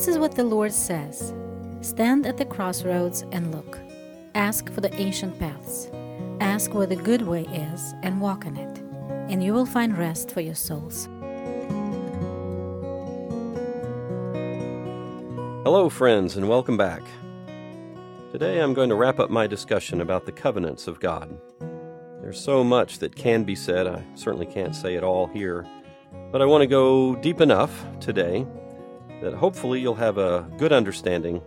This is what the Lord says Stand at the crossroads and look. Ask for the ancient paths. Ask where the good way is and walk in it, and you will find rest for your souls. Hello, friends, and welcome back. Today I'm going to wrap up my discussion about the covenants of God. There's so much that can be said, I certainly can't say it all here, but I want to go deep enough today that hopefully you'll have a good understanding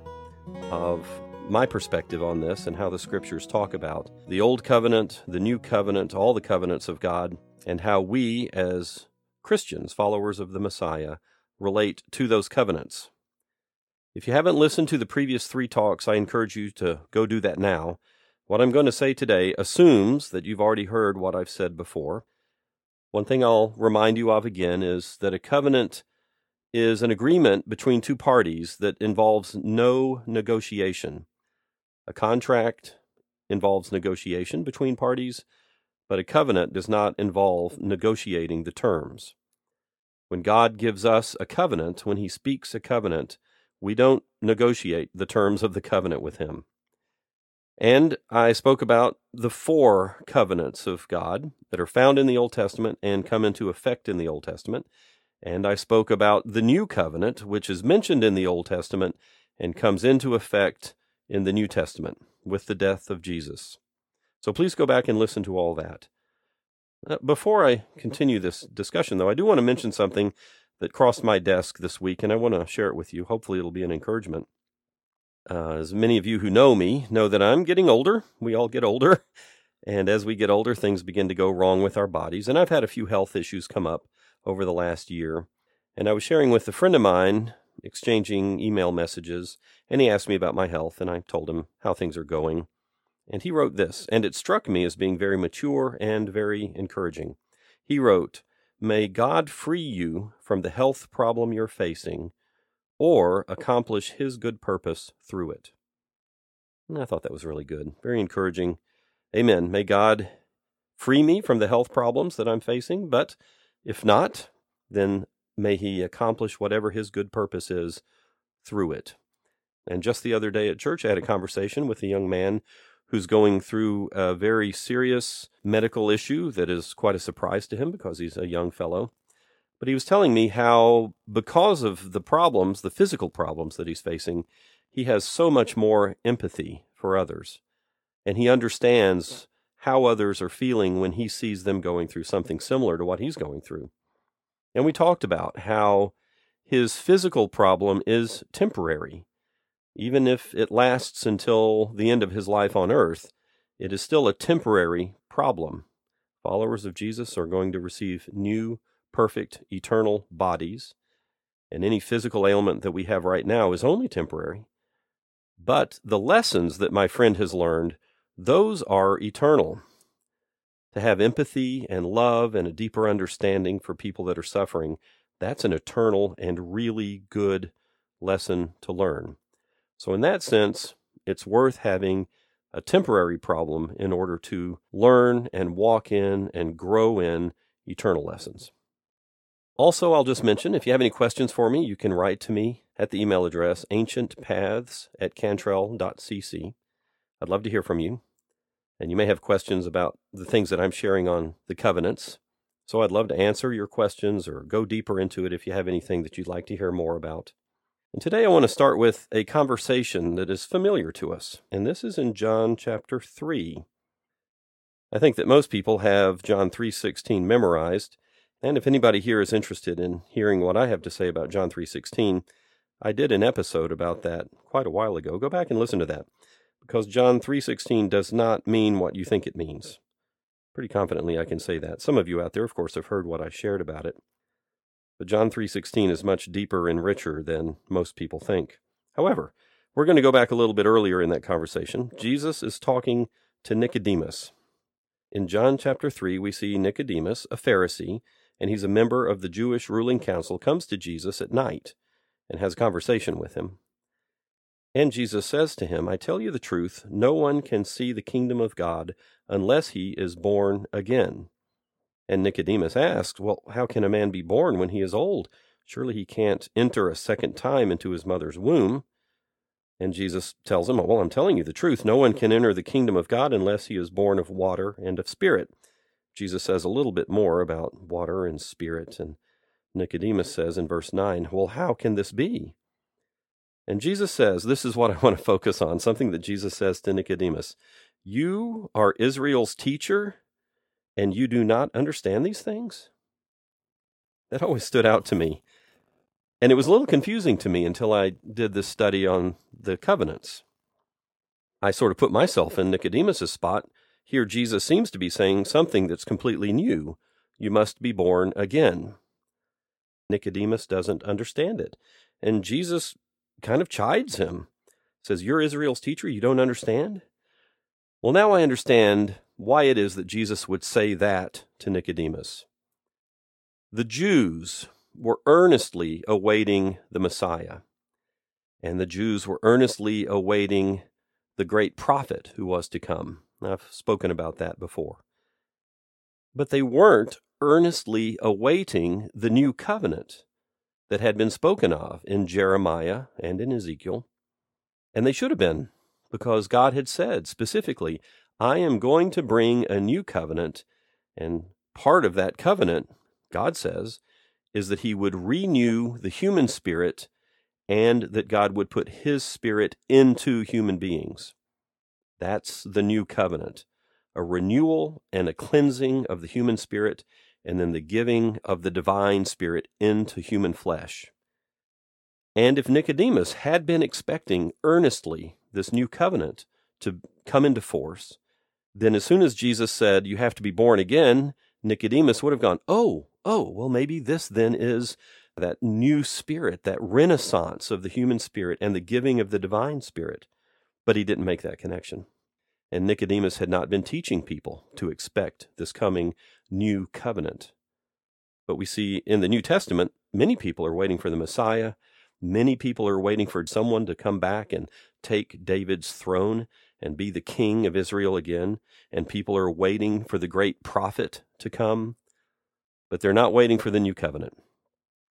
of my perspective on this and how the scriptures talk about the Old Covenant, the New Covenant, all the covenants of God, and how we, as Christians, followers of the Messiah, relate to those covenants. If you haven't listened to the previous three talks, I encourage you to go do that now. What I'm going to say today assumes that you've already heard what I've said before. One thing I'll remind you of again is that a covenant is an agreement between two parties that involves no negotiation. A contract involves negotiation between parties, but a covenant does not involve negotiating the terms. When God gives us a covenant, when He speaks a covenant, we don't negotiate the terms of the covenant with him. And I spoke about the four covenants of God that are found in the Old Testament and come into effect in the Old Testament. And I spoke about the new covenant, which is mentioned in the Old Testament and comes into effect in the New Testament with the death of Jesus. So please go back and listen to all that. Uh, before I continue this discussion, though, I do want to mention something that crossed my desk this week, and I want to share it with you. Hopefully, it'll be an encouragement. Uh, as many of you who know me know that I'm getting older. We all get older. And as we get older, things begin to go wrong with our bodies. And I've had a few health issues come up over the last year. And I was sharing with a friend of mine, exchanging email messages, and he asked me about my health, and I told him how things are going. And he wrote this, and it struck me as being very mature and very encouraging. He wrote, May God free you from the health problem you're facing or accomplish His good purpose through it. And I thought that was really good, very encouraging. Amen. May God free me from the health problems that I'm facing, but if not, then may He accomplish whatever His good purpose is through it. And just the other day at church, I had a conversation with a young man who's going through a very serious medical issue that is quite a surprise to him because he's a young fellow. But he was telling me how, because of the problems, the physical problems that he's facing, he has so much more empathy for others. And he understands how others are feeling when he sees them going through something similar to what he's going through. And we talked about how his physical problem is temporary even if it lasts until the end of his life on earth, it is still a temporary problem. Followers of Jesus are going to receive new, perfect, eternal bodies, and any physical ailment that we have right now is only temporary. But the lessons that my friend has learned, those are eternal. To have empathy and love and a deeper understanding for people that are suffering, that's an eternal and really good lesson to learn. So, in that sense, it's worth having a temporary problem in order to learn and walk in and grow in eternal lessons. Also, I'll just mention if you have any questions for me, you can write to me at the email address ancientpaths at cantrell.cc. I'd love to hear from you. And you may have questions about the things that I'm sharing on the covenants. So I'd love to answer your questions or go deeper into it if you have anything that you'd like to hear more about. And today I want to start with a conversation that is familiar to us, and this is in John chapter 3. I think that most people have John 3:16 memorized, and if anybody here is interested in hearing what I have to say about John 3:16, I did an episode about that quite a while ago. Go back and listen to that because John 3:16 does not mean what you think it means. Pretty confidently I can say that. Some of you out there of course have heard what I shared about it. But John 3:16 is much deeper and richer than most people think. However, we're going to go back a little bit earlier in that conversation. Jesus is talking to Nicodemus. In John chapter 3, we see Nicodemus, a Pharisee, and he's a member of the Jewish ruling council, comes to Jesus at night and has a conversation with him. And Jesus says to him, I tell you the truth, no one can see the kingdom of God unless he is born again. And Nicodemus asked, Well, how can a man be born when he is old? Surely he can't enter a second time into his mother's womb. And Jesus tells him, Well, I'm telling you the truth. No one can enter the kingdom of God unless he is born of water and of spirit. Jesus says a little bit more about water and spirit. And Nicodemus says in verse 9, Well, how can this be? And Jesus says, This is what I want to focus on, something that Jesus says to Nicodemus You are Israel's teacher, and you do not understand these things? That always stood out to me. And it was a little confusing to me until I did this study on the covenants. I sort of put myself in Nicodemus's spot. Here, Jesus seems to be saying something that's completely new. You must be born again. Nicodemus doesn't understand it. And Jesus kind of chides him, says, You're Israel's teacher, you don't understand? Well, now I understand why it is that Jesus would say that to Nicodemus. The Jews were earnestly awaiting the Messiah, and the Jews were earnestly awaiting the great prophet who was to come. I've spoken about that before. But they weren't earnestly awaiting the new covenant that had been spoken of in Jeremiah and in Ezekiel. And they should have been, because God had said specifically, I am going to bring a new covenant, and part of that covenant, God says, is that He would renew the human spirit and that God would put His spirit into human beings. That's the new covenant a renewal and a cleansing of the human spirit and then the giving of the divine spirit into human flesh. And if Nicodemus had been expecting earnestly this new covenant to come into force, then as soon as Jesus said, You have to be born again, Nicodemus would have gone, Oh, oh, well, maybe this then is that new spirit, that renaissance of the human spirit and the giving of the divine spirit. But he didn't make that connection. And Nicodemus had not been teaching people to expect this coming new covenant. But we see in the New Testament, many people are waiting for the Messiah. Many people are waiting for someone to come back and take David's throne and be the king of Israel again. And people are waiting for the great prophet to come. But they're not waiting for the new covenant.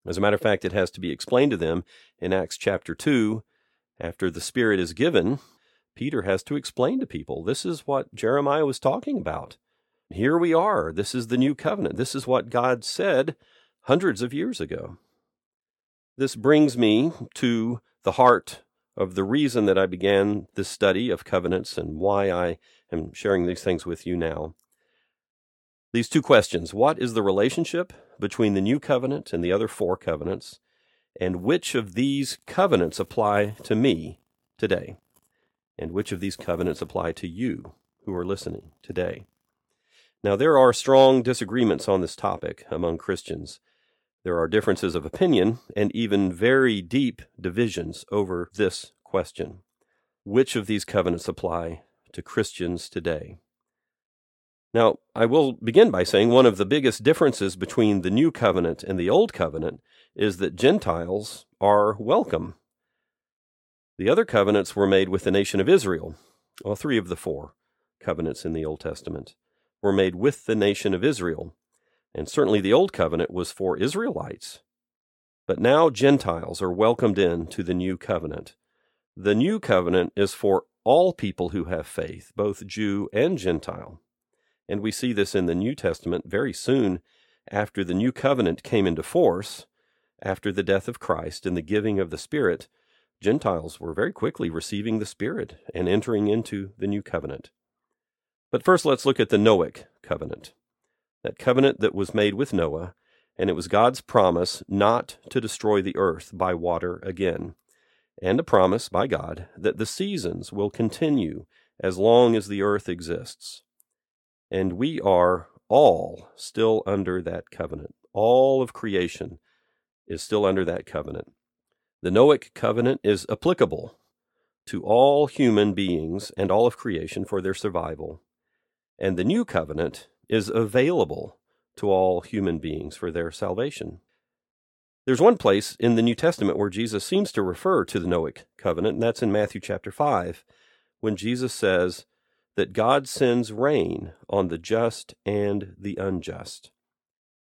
As a matter of fact, it has to be explained to them in Acts chapter 2. After the Spirit is given, Peter has to explain to people this is what Jeremiah was talking about. Here we are. This is the new covenant. This is what God said hundreds of years ago. This brings me to the heart of the reason that I began this study of covenants and why I am sharing these things with you now. These two questions What is the relationship between the new covenant and the other four covenants? And which of these covenants apply to me today? and which of these covenants apply to you who are listening today. Now, there are strong disagreements on this topic among Christians. There are differences of opinion and even very deep divisions over this question. Which of these covenants apply to Christians today? Now, I will begin by saying one of the biggest differences between the New Covenant and the Old Covenant is that Gentiles are welcome the other covenants were made with the nation of Israel. All three of the four covenants in the Old Testament were made with the nation of Israel. And certainly the Old Covenant was for Israelites. But now Gentiles are welcomed in to the new covenant. The new covenant is for all people who have faith, both Jew and Gentile. And we see this in the New Testament very soon after the new covenant came into force, after the death of Christ and the giving of the Spirit Gentiles were very quickly receiving the Spirit and entering into the new covenant. But first, let's look at the Noahic covenant. That covenant that was made with Noah, and it was God's promise not to destroy the earth by water again, and a promise by God that the seasons will continue as long as the earth exists. And we are all still under that covenant. All of creation is still under that covenant. The Noahic covenant is applicable to all human beings and all of creation for their survival, and the new covenant is available to all human beings for their salvation. There's one place in the New Testament where Jesus seems to refer to the Noahic covenant, and that's in Matthew chapter 5, when Jesus says that God sends rain on the just and the unjust.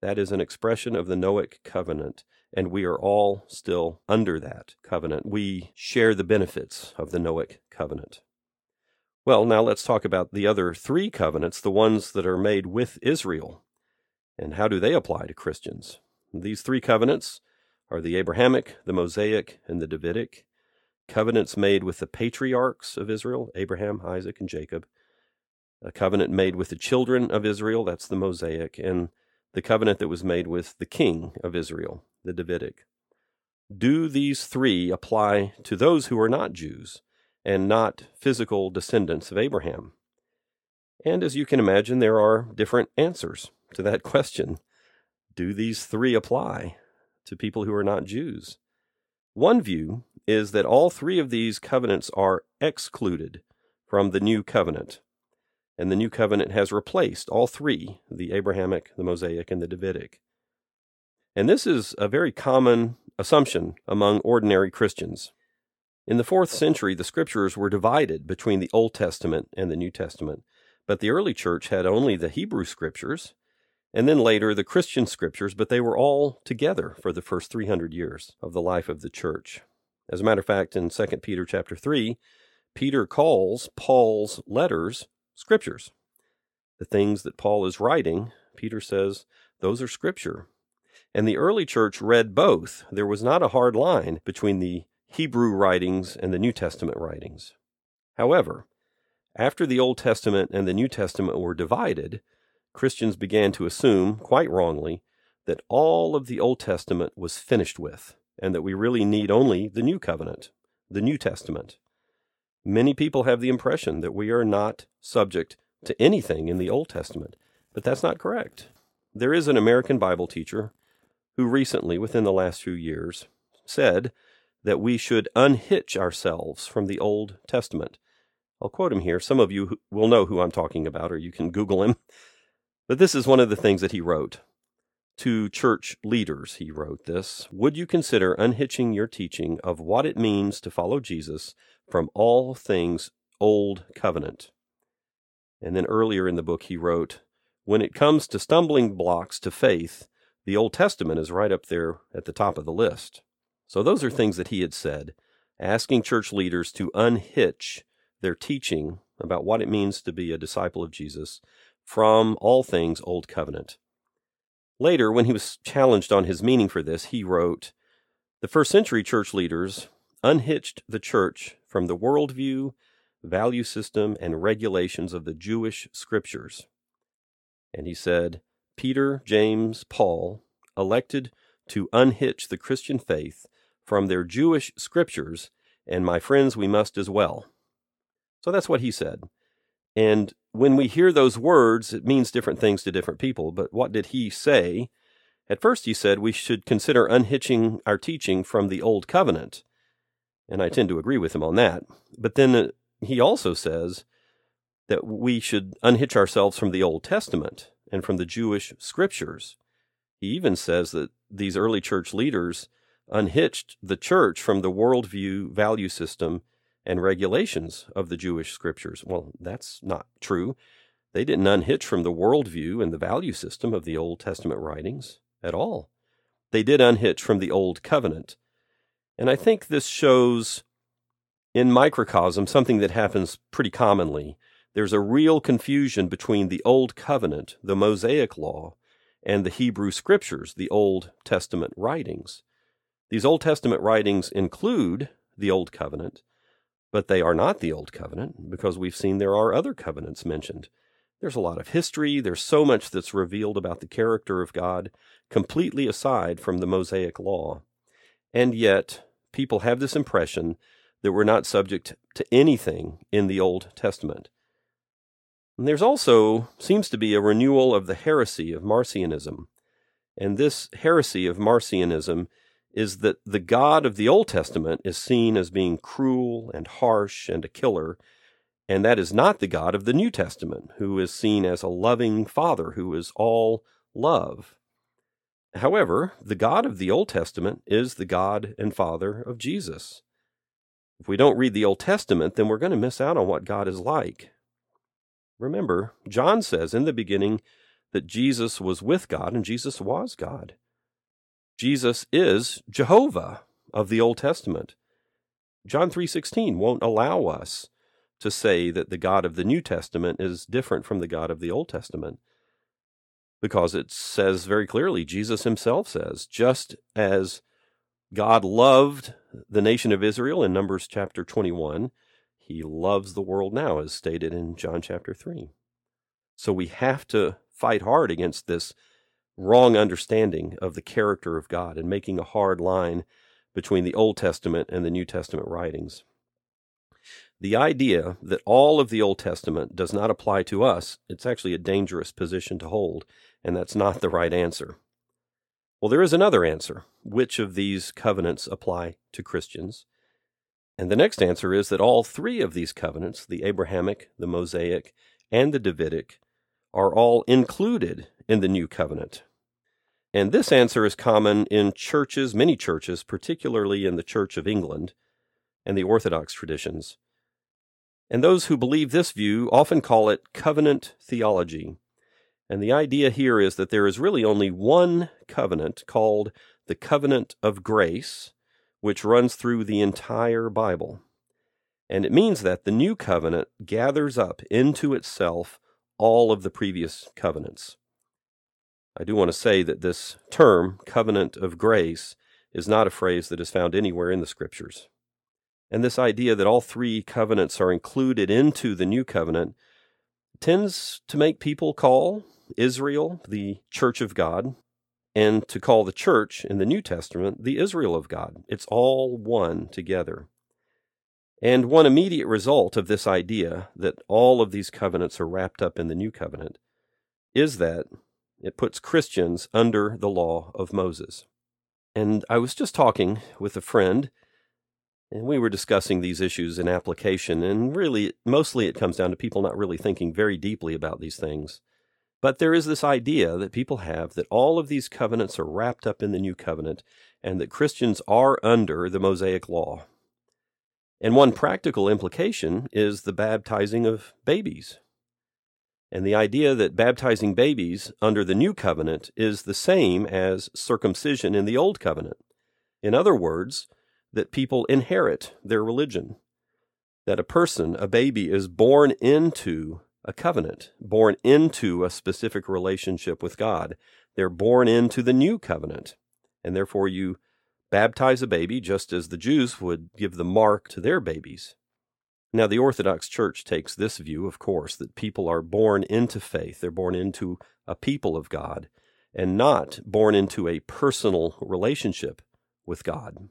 That is an expression of the Noahic covenant and we are all still under that covenant. We share the benefits of the Noahic covenant. Well, now let's talk about the other three covenants, the ones that are made with Israel. And how do they apply to Christians? These three covenants are the Abrahamic, the Mosaic, and the Davidic. Covenants made with the patriarchs of Israel, Abraham, Isaac, and Jacob. A covenant made with the children of Israel, that's the Mosaic, and the covenant that was made with the king of Israel, the Davidic. Do these three apply to those who are not Jews and not physical descendants of Abraham? And as you can imagine, there are different answers to that question. Do these three apply to people who are not Jews? One view is that all three of these covenants are excluded from the new covenant. And the new covenant has replaced all three the Abrahamic, the Mosaic, and the Davidic. And this is a very common assumption among ordinary Christians. In the fourth century, the scriptures were divided between the Old Testament and the New Testament, but the early church had only the Hebrew scriptures and then later the Christian scriptures, but they were all together for the first 300 years of the life of the church. As a matter of fact, in 2 Peter chapter 3, Peter calls Paul's letters scriptures. The things that Paul is writing, Peter says, those are scripture. And the early church read both. There was not a hard line between the Hebrew writings and the New Testament writings. However, after the Old Testament and the New Testament were divided, Christians began to assume, quite wrongly, that all of the Old Testament was finished with, and that we really need only the New Covenant, the New Testament. Many people have the impression that we are not subject to anything in the Old Testament, but that's not correct. There is an American Bible teacher who recently, within the last few years, said that we should unhitch ourselves from the Old Testament. I'll quote him here. Some of you will know who I'm talking about, or you can Google him. But this is one of the things that he wrote. To church leaders, he wrote this Would you consider unhitching your teaching of what it means to follow Jesus from all things Old Covenant? And then earlier in the book, he wrote, When it comes to stumbling blocks to faith, the Old Testament is right up there at the top of the list. So those are things that he had said, asking church leaders to unhitch their teaching about what it means to be a disciple of Jesus from all things Old Covenant. Later, when he was challenged on his meaning for this, he wrote The first century church leaders unhitched the church from the worldview, value system, and regulations of the Jewish scriptures. And he said, Peter, James, Paul elected to unhitch the Christian faith from their Jewish scriptures, and my friends, we must as well. So that's what he said. And when we hear those words, it means different things to different people. But what did he say? At first, he said we should consider unhitching our teaching from the Old Covenant. And I tend to agree with him on that. But then uh, he also says that we should unhitch ourselves from the Old Testament and from the Jewish scriptures. He even says that these early church leaders unhitched the church from the worldview value system and regulations of the Jewish scriptures. Well, that's not true. They didn't unhitch from the worldview and the value system of the Old Testament writings at all. They did unhitch from the Old Covenant. And I think this shows in microcosm something that happens pretty commonly. There's a real confusion between the Old Covenant, the Mosaic Law, and the Hebrew Scriptures, the Old Testament writings. These Old Testament writings include the Old Covenant, but they are not the Old Covenant because we've seen there are other covenants mentioned. There's a lot of history, there's so much that's revealed about the character of God, completely aside from the Mosaic Law. And yet, people have this impression that we're not subject to anything in the Old Testament. There's also seems to be a renewal of the heresy of Marcionism. And this heresy of Marcionism is that the God of the Old Testament is seen as being cruel and harsh and a killer, and that is not the God of the New Testament, who is seen as a loving Father who is all love. However, the God of the Old Testament is the God and Father of Jesus. If we don't read the Old Testament, then we're going to miss out on what God is like. Remember, John says in the beginning that Jesus was with God and Jesus was God. Jesus is Jehovah of the Old Testament. John 3:16 won't allow us to say that the God of the New Testament is different from the God of the Old Testament because it says very clearly Jesus himself says just as God loved the nation of Israel in Numbers chapter 21 he loves the world now as stated in John chapter 3 so we have to fight hard against this wrong understanding of the character of God and making a hard line between the Old Testament and the New Testament writings. The idea that all of the Old Testament does not apply to us, it's actually a dangerous position to hold, and that's not the right answer. Well, there is another answer. Which of these covenants apply to Christians? And the next answer is that all three of these covenants, the Abrahamic, the Mosaic, and the Davidic, are all included in the new covenant. And this answer is common in churches, many churches, particularly in the Church of England and the Orthodox traditions. And those who believe this view often call it covenant theology. And the idea here is that there is really only one covenant called the covenant of grace, which runs through the entire Bible. And it means that the new covenant gathers up into itself all of the previous covenants. I do want to say that this term, covenant of grace, is not a phrase that is found anywhere in the scriptures. And this idea that all three covenants are included into the new covenant tends to make people call Israel the church of God and to call the church in the New Testament the Israel of God. It's all one together. And one immediate result of this idea that all of these covenants are wrapped up in the new covenant is that it puts Christians under the law of Moses. And I was just talking with a friend, and we were discussing these issues in application. And really, mostly it comes down to people not really thinking very deeply about these things. But there is this idea that people have that all of these covenants are wrapped up in the new covenant, and that Christians are under the Mosaic law. And one practical implication is the baptizing of babies. And the idea that baptizing babies under the new covenant is the same as circumcision in the old covenant. In other words, that people inherit their religion. That a person, a baby, is born into a covenant, born into a specific relationship with God. They're born into the new covenant. And therefore, you baptize a baby just as the Jews would give the mark to their babies. Now, the Orthodox Church takes this view, of course, that people are born into faith. They're born into a people of God and not born into a personal relationship with God.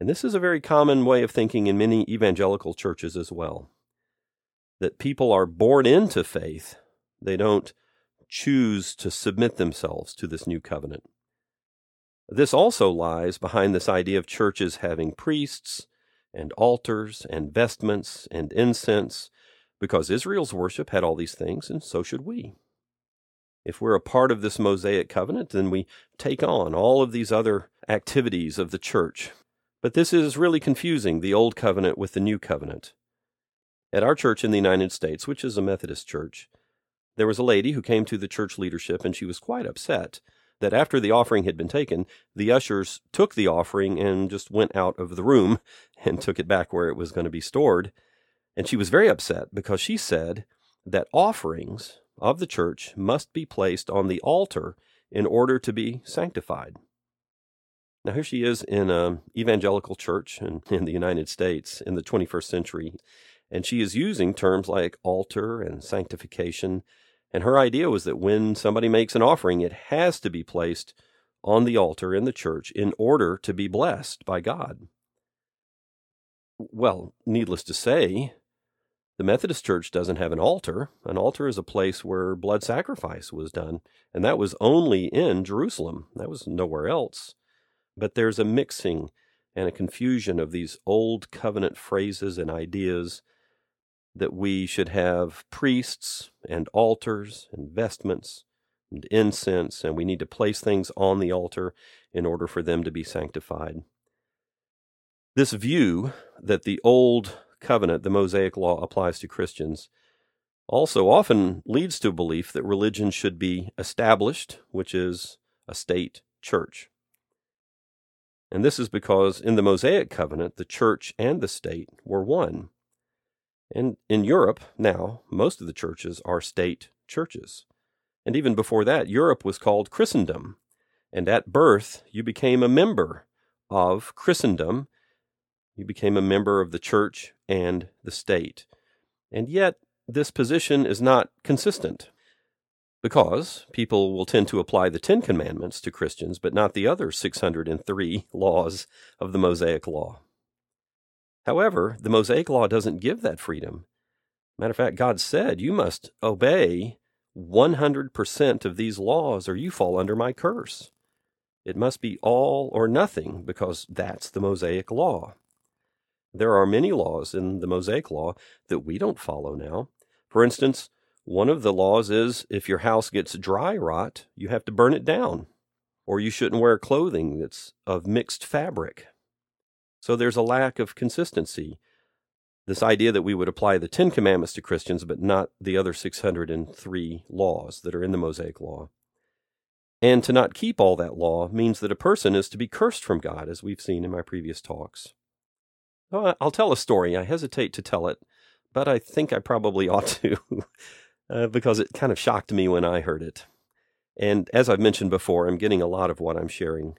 And this is a very common way of thinking in many evangelical churches as well. That people are born into faith, they don't choose to submit themselves to this new covenant. This also lies behind this idea of churches having priests and altars and vestments and incense, because Israel's worship had all these things, and so should we. If we're a part of this Mosaic covenant, then we take on all of these other activities of the church. But this is really confusing the Old Covenant with the New Covenant. At our church in the United States, which is a Methodist church, there was a lady who came to the church leadership and she was quite upset that after the offering had been taken, the ushers took the offering and just went out of the room and took it back where it was going to be stored. And she was very upset because she said that offerings of the church must be placed on the altar in order to be sanctified. Now, here she is in an evangelical church in, in the United States in the 21st century, and she is using terms like altar and sanctification and her idea was that when somebody makes an offering, it has to be placed on the altar in the church in order to be blessed by God. Well, needless to say, the Methodist Church doesn't have an altar. An altar is a place where blood sacrifice was done, and that was only in Jerusalem. That was nowhere else. But there's a mixing and a confusion of these old covenant phrases and ideas that we should have priests and altars and vestments and incense, and we need to place things on the altar in order for them to be sanctified. This view that the old covenant, the Mosaic law, applies to Christians also often leads to a belief that religion should be established, which is a state church. And this is because in the Mosaic covenant, the church and the state were one. And in Europe, now, most of the churches are state churches. And even before that, Europe was called Christendom. And at birth, you became a member of Christendom. You became a member of the church and the state. And yet, this position is not consistent because people will tend to apply the Ten Commandments to Christians, but not the other 603 laws of the Mosaic Law. However, the Mosaic Law doesn't give that freedom. Matter of fact, God said, You must obey 100% of these laws, or you fall under my curse. It must be all or nothing, because that's the Mosaic Law. There are many laws in the Mosaic Law that we don't follow now. For instance, one of the laws is if your house gets dry rot, you have to burn it down, or you shouldn't wear clothing that's of mixed fabric. So there's a lack of consistency. This idea that we would apply the Ten Commandments to Christians, but not the other 603 laws that are in the Mosaic Law. And to not keep all that law means that a person is to be cursed from God, as we've seen in my previous talks. I'll tell a story. I hesitate to tell it, but I think I probably ought to. uh, because it kind of shocked me when I heard it. And as I've mentioned before, I'm getting a lot of what I'm sharing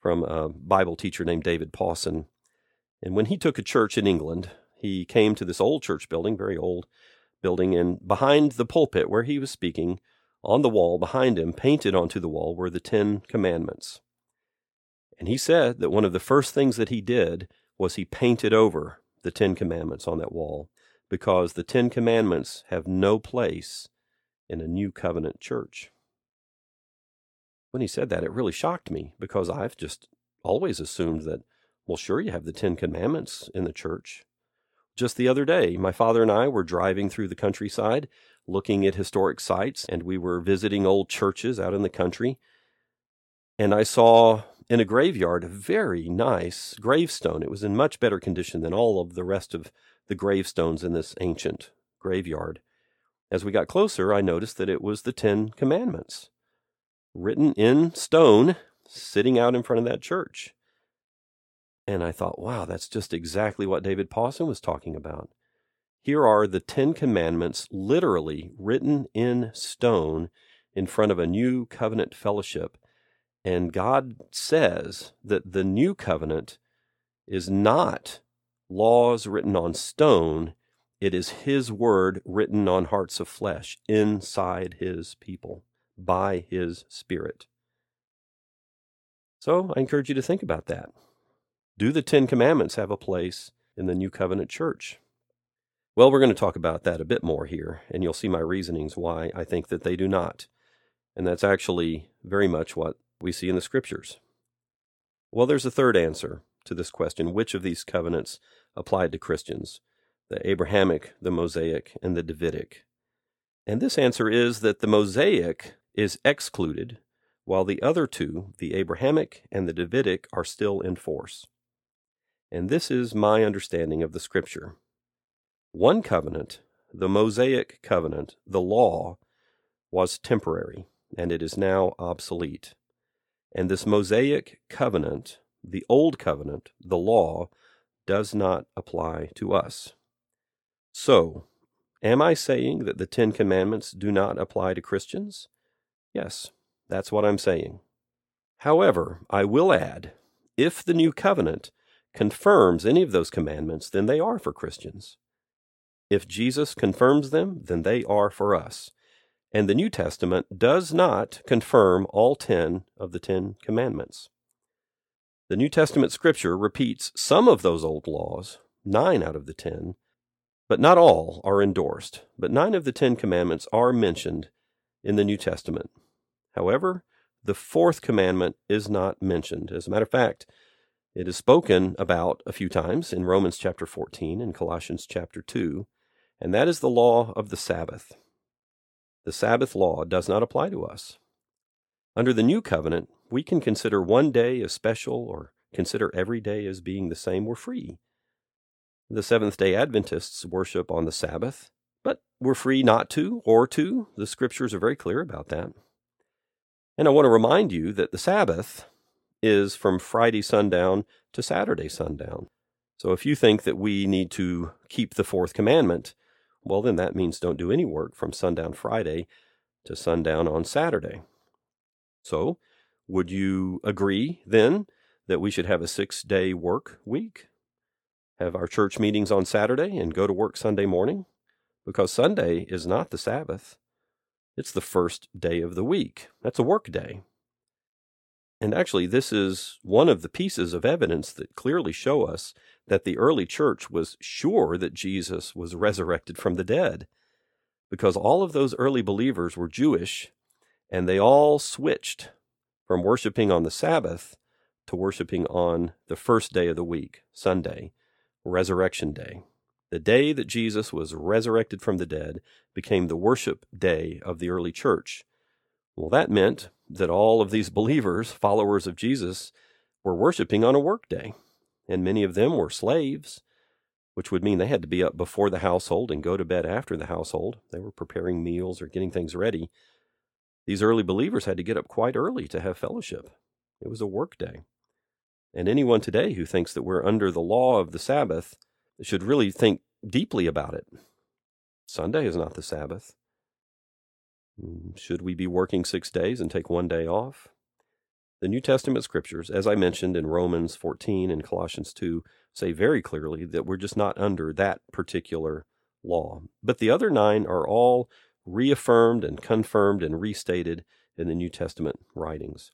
from a Bible teacher named David Pawson. And when he took a church in England, he came to this old church building, very old building, and behind the pulpit where he was speaking, on the wall behind him, painted onto the wall, were the Ten Commandments. And he said that one of the first things that he did was he painted over the Ten Commandments on that wall because the Ten Commandments have no place in a new covenant church. When he said that, it really shocked me because I've just always assumed that, well, sure, you have the Ten Commandments in the church. Just the other day, my father and I were driving through the countryside looking at historic sites, and we were visiting old churches out in the country. And I saw in a graveyard a very nice gravestone. It was in much better condition than all of the rest of the gravestones in this ancient graveyard. As we got closer, I noticed that it was the Ten Commandments, written in stone, sitting out in front of that church. And I thought, wow, that's just exactly what David Pawson was talking about. Here are the Ten Commandments literally written in stone in front of a new covenant fellowship. And God says that the new covenant is not laws written on stone, it is His word written on hearts of flesh inside His people by His Spirit. So I encourage you to think about that. Do the Ten Commandments have a place in the New Covenant Church? Well, we're going to talk about that a bit more here, and you'll see my reasonings why I think that they do not. And that's actually very much what we see in the Scriptures. Well, there's a third answer to this question which of these covenants applied to Christians the Abrahamic, the Mosaic, and the Davidic? And this answer is that the Mosaic is excluded, while the other two, the Abrahamic and the Davidic, are still in force. And this is my understanding of the Scripture. One covenant, the Mosaic covenant, the law, was temporary, and it is now obsolete. And this Mosaic covenant the Old Covenant, the law, does not apply to us. So, am I saying that the Ten Commandments do not apply to Christians? Yes, that's what I'm saying. However, I will add if the New Covenant confirms any of those commandments, then they are for Christians. If Jesus confirms them, then they are for us. And the New Testament does not confirm all ten of the Ten Commandments. The New Testament scripture repeats some of those old laws, nine out of the ten, but not all are endorsed. But nine of the Ten Commandments are mentioned in the New Testament. However, the fourth commandment is not mentioned. As a matter of fact, it is spoken about a few times in Romans chapter 14 and Colossians chapter 2, and that is the law of the Sabbath. The Sabbath law does not apply to us. Under the new covenant, we can consider one day as special or consider every day as being the same. We're free. The Seventh day Adventists worship on the Sabbath, but we're free not to or to. The scriptures are very clear about that. And I want to remind you that the Sabbath is from Friday sundown to Saturday sundown. So if you think that we need to keep the fourth commandment, well, then that means don't do any work from sundown Friday to sundown on Saturday. So, would you agree then that we should have a six day work week? Have our church meetings on Saturday and go to work Sunday morning? Because Sunday is not the Sabbath. It's the first day of the week. That's a work day. And actually, this is one of the pieces of evidence that clearly show us that the early church was sure that Jesus was resurrected from the dead. Because all of those early believers were Jewish, and they all switched from worshiping on the Sabbath to worshiping on the first day of the week, Sunday, Resurrection Day. The day that Jesus was resurrected from the dead became the worship day of the early church. Well, that meant that all of these believers, followers of Jesus, were worshiping on a work day, and many of them were slaves, which would mean they had to be up before the household and go to bed after the household. They were preparing meals or getting things ready. These early believers had to get up quite early to have fellowship. It was a work day. And anyone today who thinks that we're under the law of the Sabbath should really think deeply about it. Sunday is not the Sabbath. Mm, should we be working six days and take one day off? The New Testament scriptures, as I mentioned in Romans 14 and Colossians 2, say very clearly that we're just not under that particular law. But the other nine are all reaffirmed and confirmed and restated in the New Testament writings.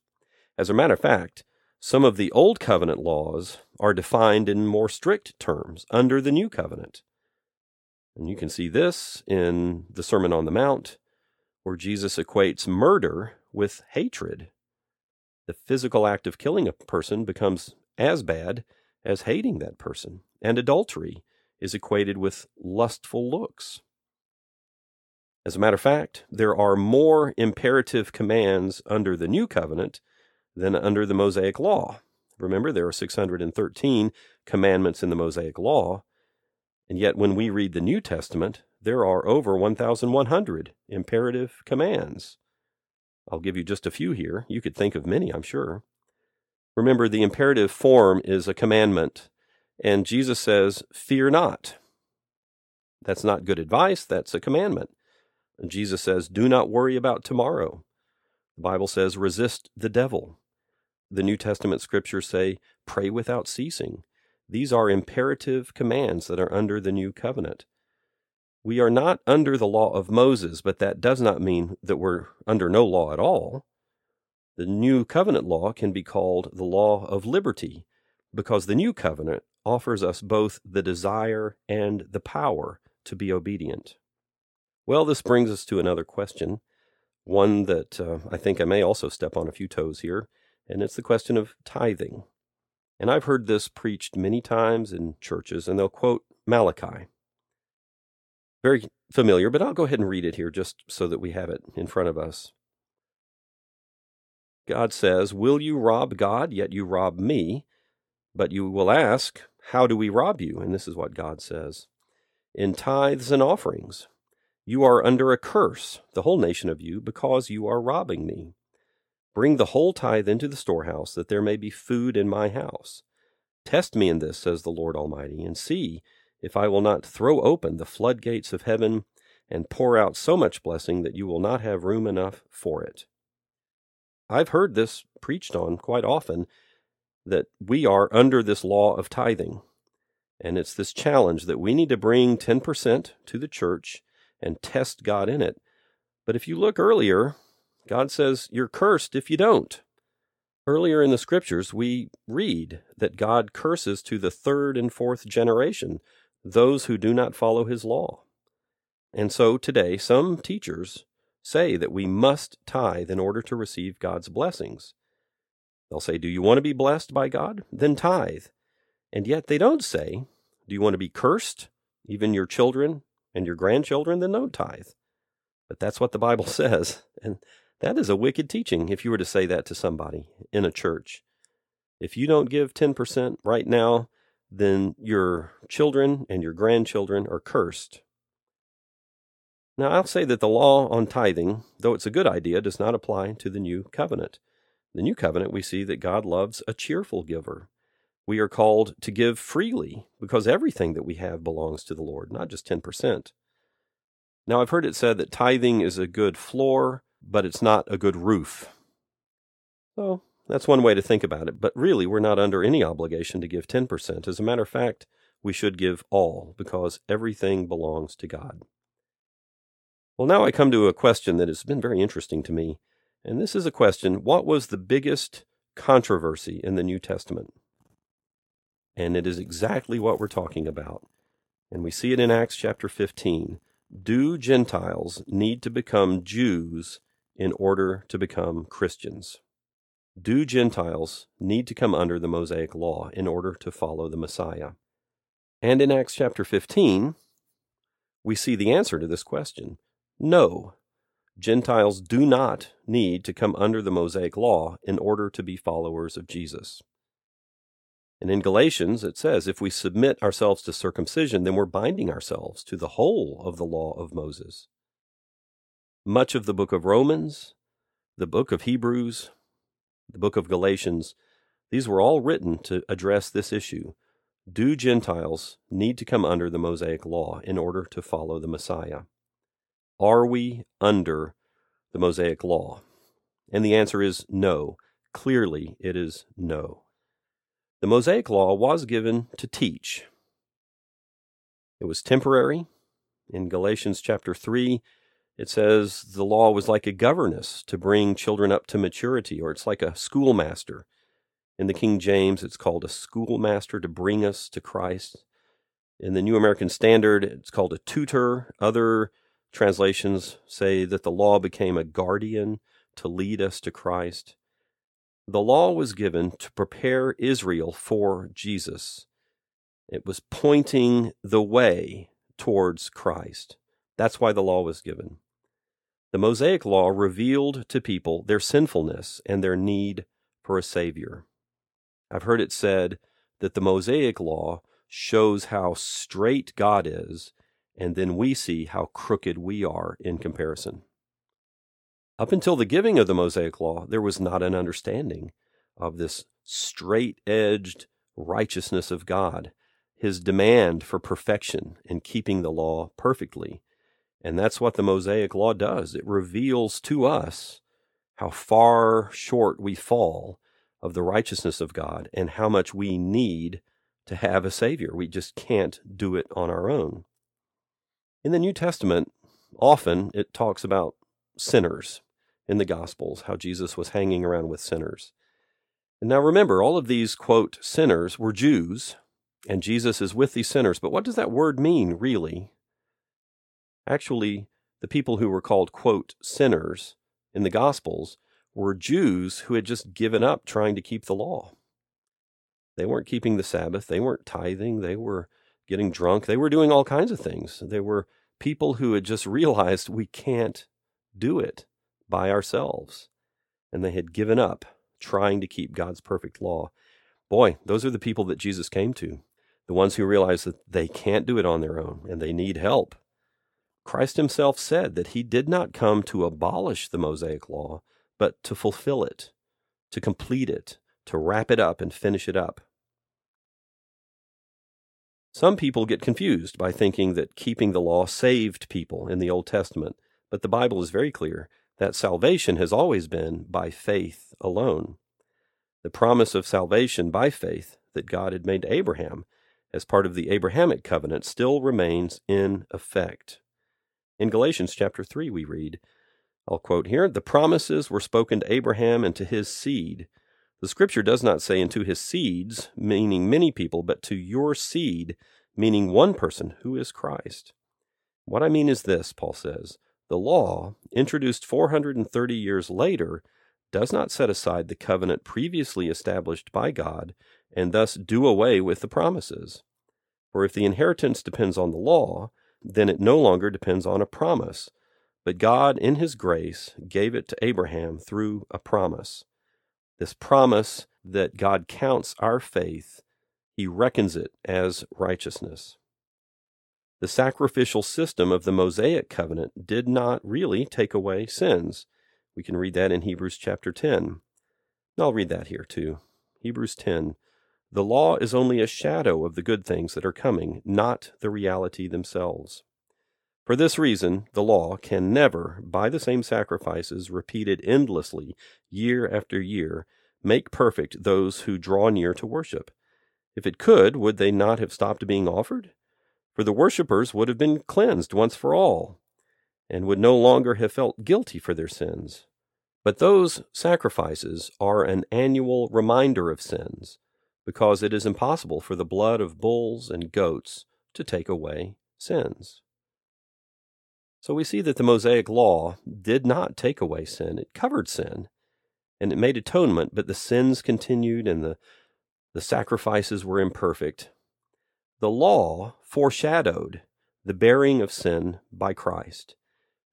As a matter of fact, some of the Old Covenant laws are defined in more strict terms under the New Covenant. And you can see this in the Sermon on the Mount, where Jesus equates murder with hatred. The physical act of killing a person becomes as bad as hating that person, and adultery is equated with lustful looks. As a matter of fact, there are more imperative commands under the New Covenant than under the Mosaic Law. Remember, there are 613 commandments in the Mosaic Law, and yet when we read the New Testament, there are over 1,100 imperative commands. I'll give you just a few here. You could think of many, I'm sure. Remember, the imperative form is a commandment, and Jesus says, Fear not. That's not good advice, that's a commandment. And Jesus says, Do not worry about tomorrow. The Bible says, Resist the devil. The New Testament scriptures say, Pray without ceasing. These are imperative commands that are under the new covenant. We are not under the law of Moses, but that does not mean that we're under no law at all. The new covenant law can be called the law of liberty because the new covenant offers us both the desire and the power to be obedient. Well, this brings us to another question, one that uh, I think I may also step on a few toes here, and it's the question of tithing. And I've heard this preached many times in churches, and they'll quote Malachi. Very familiar, but I'll go ahead and read it here just so that we have it in front of us. God says, Will you rob God, yet you rob me? But you will ask, How do we rob you? And this is what God says In tithes and offerings. You are under a curse, the whole nation of you, because you are robbing me. Bring the whole tithe into the storehouse, that there may be food in my house. Test me in this, says the Lord Almighty, and see if I will not throw open the floodgates of heaven and pour out so much blessing that you will not have room enough for it. I've heard this preached on quite often that we are under this law of tithing. And it's this challenge that we need to bring 10% to the church and test God in it. But if you look earlier, God says you're cursed if you don't. Earlier in the scriptures, we read that God curses to the third and fourth generation those who do not follow his law. And so today, some teachers say that we must tithe in order to receive God's blessings. They'll say, Do you want to be blessed by God? Then tithe. And yet they don't say, Do you want to be cursed, even your children and your grandchildren? Then don't tithe. But that's what the Bible says. And that is a wicked teaching if you were to say that to somebody in a church. If you don't give 10% right now, then your children and your grandchildren are cursed. Now, I'll say that the law on tithing, though it's a good idea, does not apply to the new covenant. The new covenant, we see that God loves a cheerful giver. We are called to give freely because everything that we have belongs to the Lord, not just 10%. Now, I've heard it said that tithing is a good floor, but it's not a good roof. So, that's one way to think about it, but really, we're not under any obligation to give 10%. As a matter of fact, we should give all because everything belongs to God. Well, now I come to a question that has been very interesting to me. And this is a question What was the biggest controversy in the New Testament? And it is exactly what we're talking about. And we see it in Acts chapter 15. Do Gentiles need to become Jews in order to become Christians? Do Gentiles need to come under the Mosaic law in order to follow the Messiah? And in Acts chapter 15, we see the answer to this question. No, Gentiles do not need to come under the Mosaic law in order to be followers of Jesus. And in Galatians, it says, if we submit ourselves to circumcision, then we're binding ourselves to the whole of the law of Moses. Much of the book of Romans, the book of Hebrews, the book of Galatians, these were all written to address this issue. Do Gentiles need to come under the Mosaic law in order to follow the Messiah? Are we under the Mosaic law? And the answer is no. Clearly, it is no. The Mosaic law was given to teach. It was temporary. In Galatians chapter 3, it says the law was like a governess to bring children up to maturity, or it's like a schoolmaster. In the King James, it's called a schoolmaster to bring us to Christ. In the New American Standard, it's called a tutor. Other Translations say that the law became a guardian to lead us to Christ. The law was given to prepare Israel for Jesus. It was pointing the way towards Christ. That's why the law was given. The Mosaic law revealed to people their sinfulness and their need for a Savior. I've heard it said that the Mosaic law shows how straight God is and then we see how crooked we are in comparison. Up until the giving of the Mosaic Law, there was not an understanding of this straight edged righteousness of God, his demand for perfection and keeping the law perfectly. And that's what the Mosaic Law does. It reveals to us how far short we fall of the righteousness of God and how much we need to have a Savior. We just can't do it on our own. In the New Testament, often it talks about sinners in the Gospels, how Jesus was hanging around with sinners. And now remember, all of these, quote, sinners were Jews, and Jesus is with these sinners. But what does that word mean, really? Actually, the people who were called, quote, sinners in the Gospels were Jews who had just given up trying to keep the law. They weren't keeping the Sabbath, they weren't tithing, they were getting drunk. They were doing all kinds of things. They were people who had just realized we can't do it by ourselves. And they had given up trying to keep God's perfect law. Boy, those are the people that Jesus came to, the ones who realize that they can't do it on their own and they need help. Christ himself said that he did not come to abolish the Mosaic law, but to fulfill it, to complete it, to wrap it up and finish it up. Some people get confused by thinking that keeping the law saved people in the Old Testament, but the Bible is very clear that salvation has always been by faith alone. The promise of salvation by faith that God had made to Abraham as part of the Abrahamic covenant still remains in effect. In Galatians chapter 3, we read, I'll quote here, the promises were spoken to Abraham and to his seed. The scripture does not say into his seeds, meaning many people, but to your seed, meaning one person, who is Christ. What I mean is this, Paul says the law, introduced 430 years later, does not set aside the covenant previously established by God and thus do away with the promises. For if the inheritance depends on the law, then it no longer depends on a promise. But God, in His grace, gave it to Abraham through a promise this promise that God counts our faith, he reckons it as righteousness. The sacrificial system of the Mosaic covenant did not really take away sins. We can read that in Hebrews chapter 10. I'll read that here too. Hebrews 10 The law is only a shadow of the good things that are coming, not the reality themselves. For this reason, the law can never, by the same sacrifices repeated endlessly year after year, make perfect those who draw near to worship. If it could, would they not have stopped being offered? For the worshippers would have been cleansed once for all, and would no longer have felt guilty for their sins. But those sacrifices are an annual reminder of sins, because it is impossible for the blood of bulls and goats to take away sins. So we see that the Mosaic law did not take away sin. It covered sin and it made atonement, but the sins continued and the, the sacrifices were imperfect. The law foreshadowed the bearing of sin by Christ,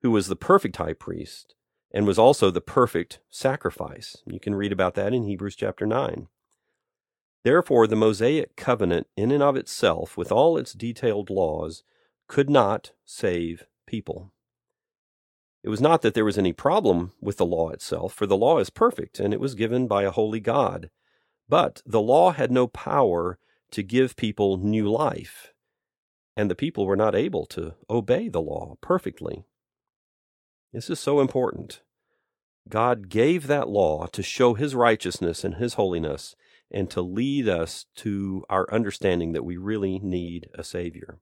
who was the perfect high priest and was also the perfect sacrifice. You can read about that in Hebrews chapter 9. Therefore, the Mosaic covenant, in and of itself, with all its detailed laws, could not save people. It was not that there was any problem with the law itself, for the law is perfect and it was given by a holy God. But the law had no power to give people new life, and the people were not able to obey the law perfectly. This is so important. God gave that law to show his righteousness and his holiness and to lead us to our understanding that we really need a Savior.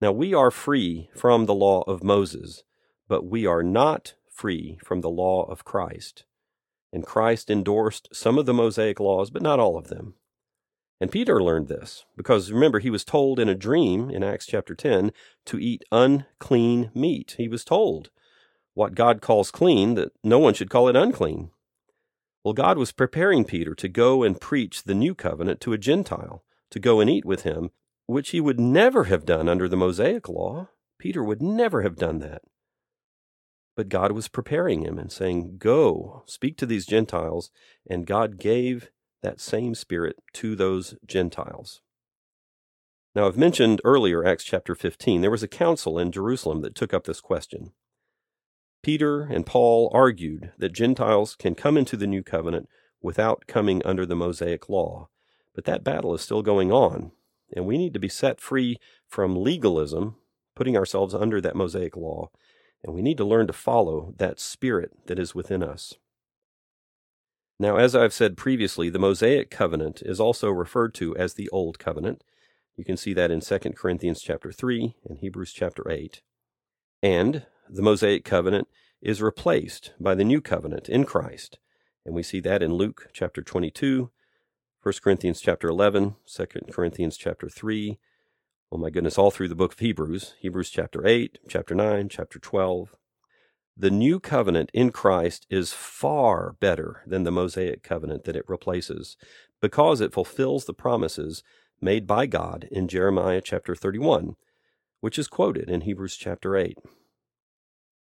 Now, we are free from the law of Moses but we are not free from the law of Christ. And Christ endorsed some of the Mosaic laws, but not all of them. And Peter learned this, because remember, he was told in a dream in Acts chapter 10 to eat unclean meat. He was told what God calls clean, that no one should call it unclean. Well, God was preparing Peter to go and preach the new covenant to a Gentile, to go and eat with him, which he would never have done under the Mosaic law. Peter would never have done that. But God was preparing him and saying, Go, speak to these Gentiles. And God gave that same Spirit to those Gentiles. Now, I've mentioned earlier, Acts chapter 15, there was a council in Jerusalem that took up this question. Peter and Paul argued that Gentiles can come into the new covenant without coming under the Mosaic law. But that battle is still going on, and we need to be set free from legalism, putting ourselves under that Mosaic law, and we need to learn to follow that spirit that is within us. Now, as I've said previously, the Mosaic covenant is also referred to as the Old Covenant. You can see that in 2 Corinthians chapter 3 and Hebrews chapter 8. And the Mosaic covenant is replaced by the new covenant in Christ. And we see that in Luke chapter 22, 1 Corinthians chapter 11, 2 Corinthians chapter 3, oh my goodness, all through the book of Hebrews, Hebrews chapter 8, chapter 9, chapter 12. The new covenant in Christ is far better than the Mosaic covenant that it replaces because it fulfills the promises made by God in Jeremiah chapter 31, which is quoted in Hebrews chapter 8.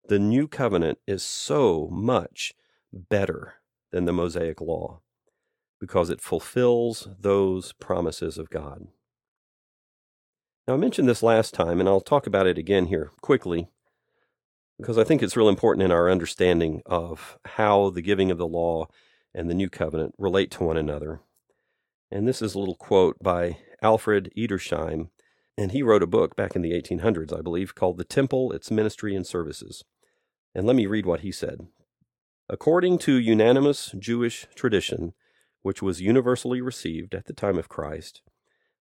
The new covenant is so much better than the Mosaic law because it fulfills those promises of God. Now, I mentioned this last time, and I'll talk about it again here quickly because I think it's real important in our understanding of how the giving of the law and the new covenant relate to one another. And this is a little quote by Alfred Edersheim, and he wrote a book back in the 1800s, I believe, called The Temple, Its Ministry and Services. And let me read what he said. According to unanimous Jewish tradition, which was universally received at the time of Christ,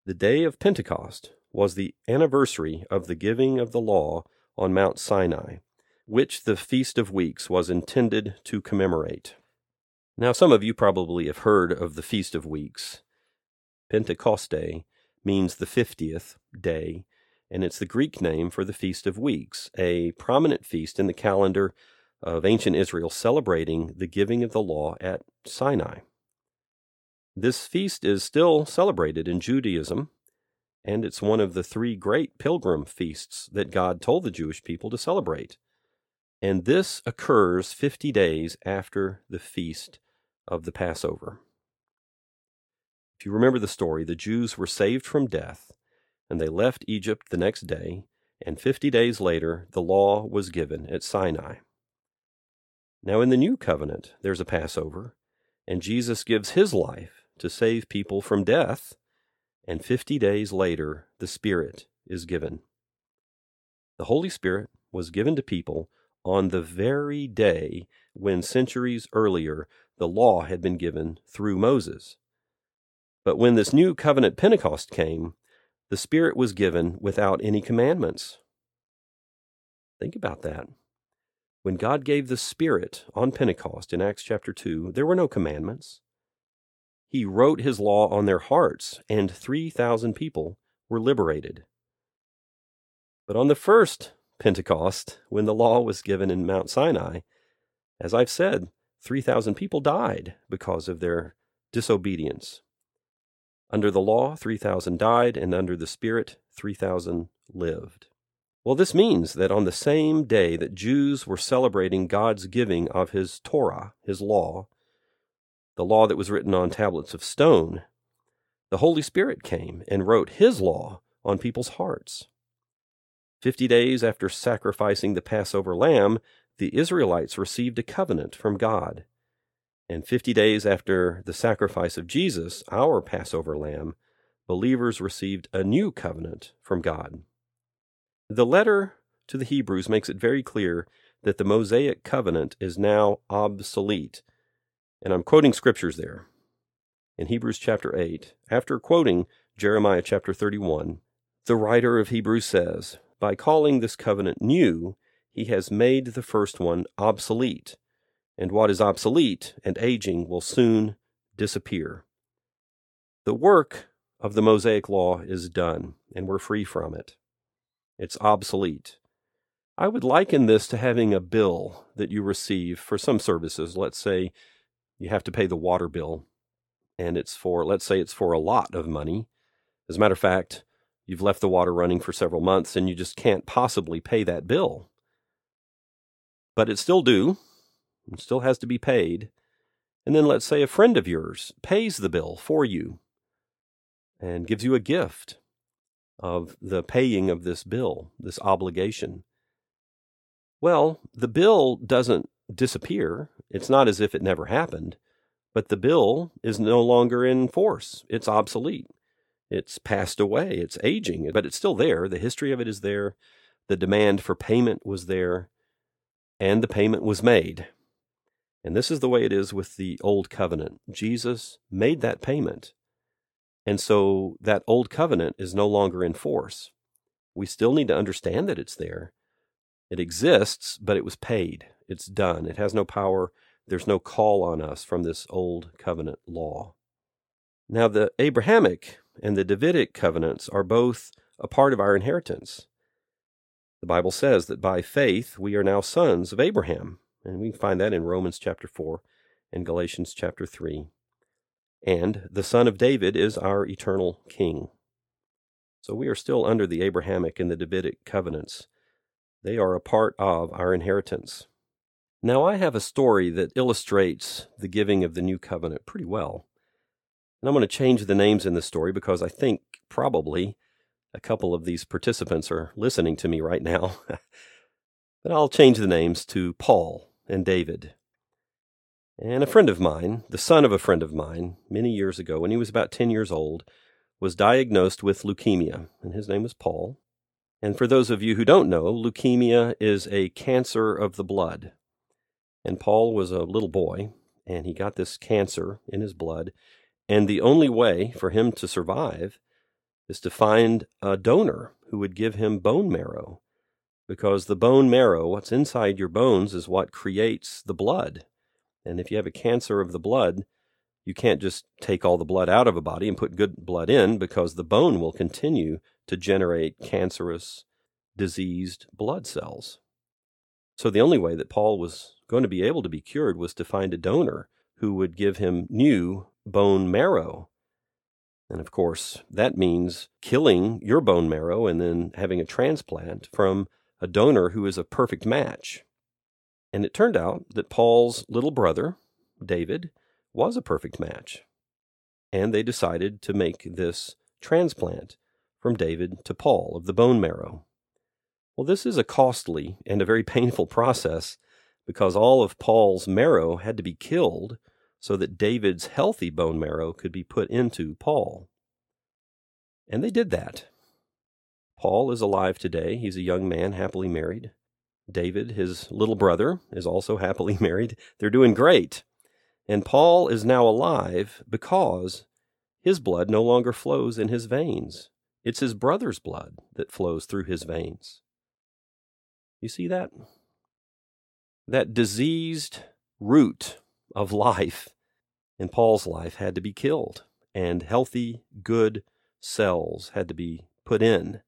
the day of Pentecost was the anniversary of the giving of the law on Mount Sinai, which the Feast of Weeks was intended to commemorate. Now, some of you probably have heard of the Feast of Weeks. Pentecoste means the 50th day, and it's the Greek name for the Feast of Weeks, a prominent feast in the calendar of ancient Israel celebrating the giving of the law at Sinai. This feast is still celebrated in Judaism and it's one of the three great pilgrim feasts that God told the Jewish people to celebrate. And this occurs 50 days after the feast of the Passover. If you remember the story, the Jews were saved from death, and they left Egypt the next day, and 50 days later, the law was given at Sinai. Now, in the new covenant, there's a Passover, and Jesus gives his life to save people from death, and 50 days later, the Spirit is given. The Holy Spirit was given to people on the very day when centuries earlier the law had been given through Moses. But when this new covenant Pentecost came, the Spirit was given without any commandments. Think about that. When God gave the Spirit on Pentecost in Acts chapter 2, there were no commandments. He wrote his law on their hearts, and 3,000 people were liberated. But on the first Pentecost, when the law was given in Mount Sinai, as I've said, 3,000 people died because of their disobedience. Under the law, 3,000 died, and under the Spirit, 3,000 lived. Well, this means that on the same day that Jews were celebrating God's giving of His Torah, His law, the law that was written on tablets of stone, the Holy Spirit came and wrote His law on people's hearts. Fifty days after sacrificing the Passover lamb, the Israelites received a covenant from God. And fifty days after the sacrifice of Jesus, our Passover lamb, believers received a new covenant from God. The letter to the Hebrews makes it very clear that the Mosaic covenant is now obsolete. And I'm quoting scriptures there. In Hebrews chapter 8, after quoting Jeremiah chapter 31, the writer of Hebrews says, By calling this covenant new, he has made the first one obsolete, and what is obsolete and aging will soon disappear. The work of the Mosaic Law is done, and we're free from it. It's obsolete. I would liken this to having a bill that you receive for some services. Let's say you have to pay the water bill, and it's for, let's say it's for a lot of money. As a matter of fact, you've left the water running for several months and you just can't possibly pay that bill but it's still due, it still has to be paid. And then let's say a friend of yours pays the bill for you and gives you a gift of the paying of this bill, this obligation. Well, the bill doesn't disappear. It's not as if it never happened, but the bill is no longer in force. It's obsolete. It's passed away. It's aging, but it's still there. The history of it is there. The demand for payment was there and the payment was made. And this is the way it is with the old covenant. Jesus made that payment. And so that old covenant is no longer in force. We still need to understand that it's there. It exists, but it was paid. It's done. It has no power. There's no call on us from this old covenant law. Now, the Abrahamic and the Davidic covenants are both a part of our inheritance. The Bible says that by faith we are now sons of Abraham, and we find that in Romans chapter 4 and Galatians chapter 3. And the son of David is our eternal king. So we are still under the Abrahamic and the Davidic covenants. They are a part of our inheritance. Now, I have a story that illustrates the giving of the new covenant pretty well. And I'm going to change the names in the story because I think probably a couple of these participants are listening to me right now. but I'll change the names to Paul and David. And a friend of mine, the son of a friend of mine, many years ago, when he was about 10 years old, was diagnosed with leukemia, and his name was Paul. And for those of you who don't know, leukemia is a cancer of the blood. And Paul was a little boy, and he got this cancer in his blood. And the only way for him to survive is to find a donor who would give him bone marrow. Because the bone marrow, what's inside your bones, is what creates the blood. And if you have a cancer of the blood, you can't just take all the blood out of a body and put good blood in because the bone will continue to generate cancerous, diseased blood cells. So the only way that Paul was going to be able to be cured was to find a donor who would give him new bone marrow and of course, that means killing your bone marrow and then having a transplant from a donor who is a perfect match. And it turned out that Paul's little brother, David, was a perfect match. And they decided to make this transplant from David to Paul of the bone marrow. Well, this is a costly and a very painful process because all of Paul's marrow had to be killed so that David's healthy bone marrow could be put into Paul. And they did that. Paul is alive today. He's a young man, happily married. David, his little brother, is also happily married. They're doing great. And Paul is now alive because his blood no longer flows in his veins. It's his brother's blood that flows through his veins. You see that? That diseased root of life in Paul's life had to be killed, and healthy, good cells had to be put in.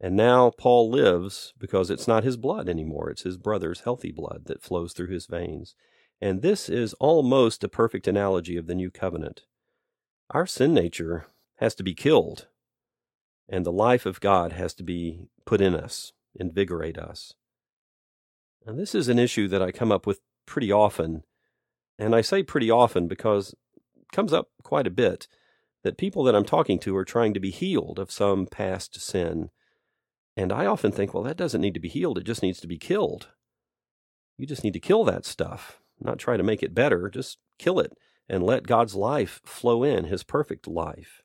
And now Paul lives because it's not his blood anymore. It's his brother's healthy blood that flows through his veins. And this is almost a perfect analogy of the new covenant. Our sin nature has to be killed, and the life of God has to be put in us, invigorate us. And this is an issue that I come up with pretty often. And I say pretty often because it comes up quite a bit that people that I'm talking to are trying to be healed of some past sin. And I often think, well, that doesn't need to be healed. It just needs to be killed. You just need to kill that stuff, not try to make it better. Just kill it and let God's life flow in, his perfect life.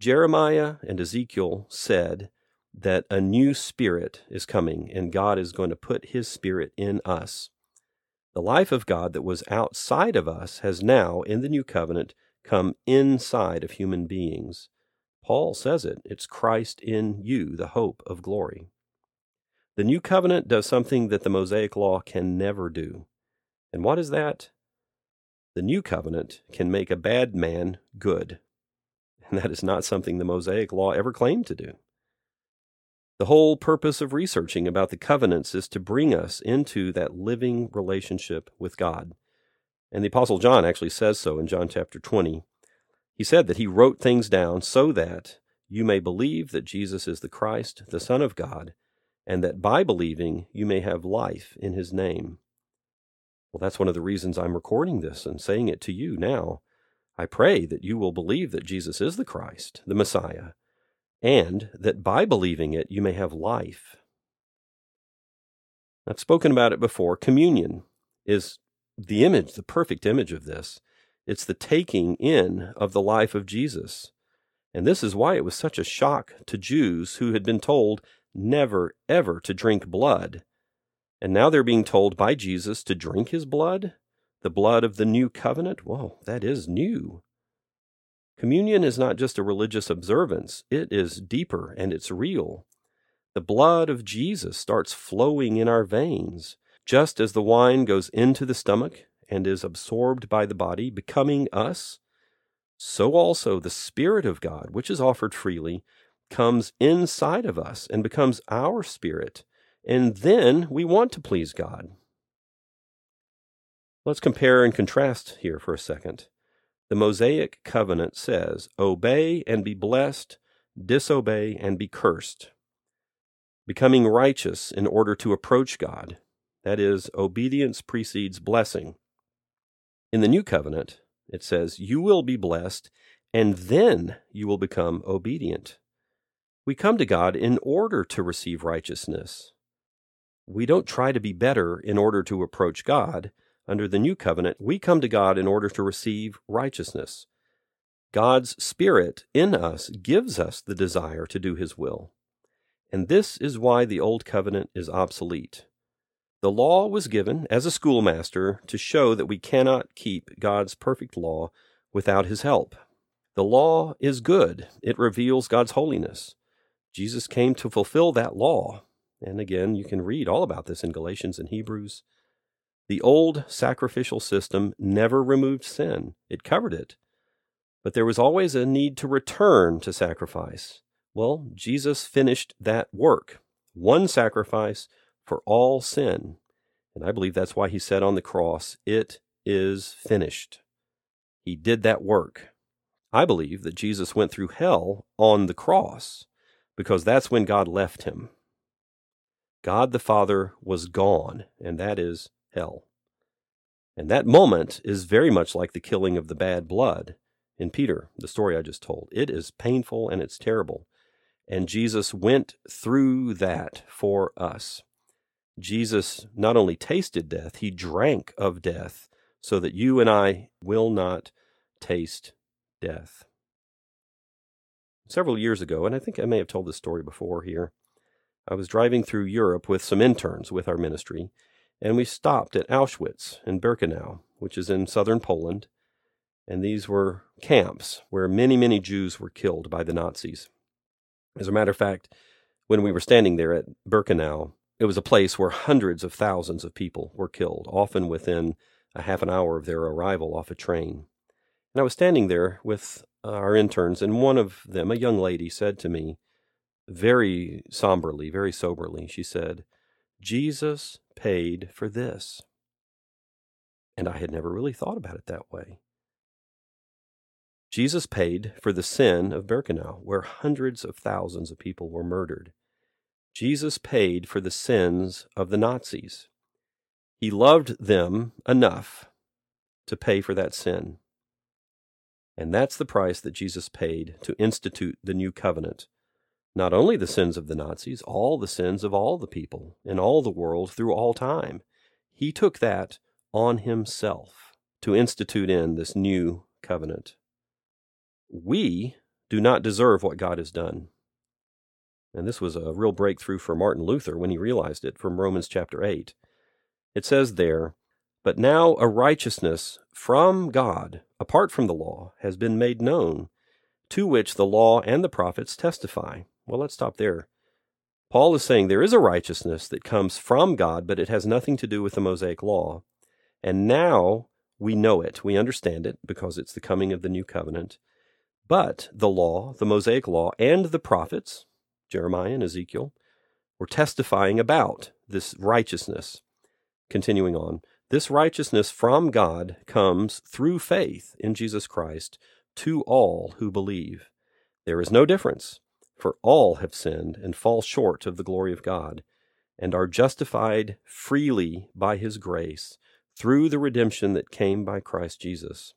Jeremiah and Ezekiel said that a new spirit is coming and God is going to put his spirit in us. The life of God that was outside of us has now, in the new covenant, come inside of human beings. Paul says it it's Christ in you, the hope of glory. The new covenant does something that the Mosaic law can never do. And what is that? The new covenant can make a bad man good. And that is not something the Mosaic law ever claimed to do. The whole purpose of researching about the covenants is to bring us into that living relationship with God. And the Apostle John actually says so in John chapter 20. He said that he wrote things down so that you may believe that Jesus is the Christ, the Son of God, and that by believing you may have life in his name. Well, that's one of the reasons I'm recording this and saying it to you now. I pray that you will believe that Jesus is the Christ, the Messiah, and that by believing it you may have life. I've spoken about it before. Communion is the image, the perfect image of this. It's the taking in of the life of Jesus. And this is why it was such a shock to Jews who had been told never, ever to drink blood. And now they're being told by Jesus to drink his blood, the blood of the new covenant. Whoa, that is new. Communion is not just a religious observance, it is deeper and it's real. The blood of Jesus starts flowing in our veins. Just as the wine goes into the stomach and is absorbed by the body, becoming us, so also the Spirit of God, which is offered freely, comes inside of us and becomes our spirit. And then we want to please God. Let's compare and contrast here for a second. The Mosaic covenant says, Obey and be blessed, disobey and be cursed. Becoming righteous in order to approach God. That is, obedience precedes blessing. In the new covenant, it says, You will be blessed, and then you will become obedient. We come to God in order to receive righteousness. We don't try to be better in order to approach God. Under the new covenant, we come to God in order to receive righteousness. God's Spirit in us gives us the desire to do His will. And this is why the Old Covenant is obsolete. The law was given as a schoolmaster to show that we cannot keep God's perfect law without his help. The law is good, it reveals God's holiness. Jesus came to fulfill that law. And again, you can read all about this in Galatians and Hebrews. The old sacrificial system never removed sin, it covered it. But there was always a need to return to sacrifice. Well, Jesus finished that work. One sacrifice for all sin. And I believe that's why he said on the cross, It is finished. He did that work. I believe that Jesus went through hell on the cross because that's when God left him. God the Father was gone, and that is hell. And that moment is very much like the killing of the bad blood in Peter, the story I just told. It is painful and it's terrible. And Jesus went through that for us. Jesus not only tasted death, he drank of death so that you and I will not taste death. Several years ago, and I think I may have told this story before here, I was driving through Europe with some interns with our ministry, and we stopped at Auschwitz in Birkenau, which is in southern Poland, and these were camps where many, many Jews were killed by the Nazis. As a matter of fact, when we were standing there at Birkenau, it was a place where hundreds of thousands of people were killed, often within a half an hour of their arrival off a train. And I was standing there with uh, our interns, and one of them, a young lady, said to me, very somberly, very soberly, she said, Jesus paid for this. And I had never really thought about it that way. Jesus paid for the sin of Birkenau, where hundreds of thousands of people were murdered. Jesus paid for the sins of the Nazis. He loved them enough to pay for that sin. And that's the price that Jesus paid to institute the new covenant. Not only the sins of the Nazis, all the sins of all the people in all the world through all time. He took that on himself to institute in this new covenant. We do not deserve what God has done. And this was a real breakthrough for Martin Luther when he realized it from Romans chapter 8. It says there, But now a righteousness from God, apart from the law, has been made known, to which the law and the prophets testify. Well, let's stop there. Paul is saying there is a righteousness that comes from God, but it has nothing to do with the Mosaic law. And now we know it. We understand it because it's the coming of the new covenant. But the law, the Mosaic law, and the prophets, Jeremiah and Ezekiel, were testifying about this righteousness. Continuing on, this righteousness from God comes through faith in Jesus Christ to all who believe. There is no difference, for all have sinned and fall short of the glory of God, and are justified freely by his grace through the redemption that came by Christ Jesus.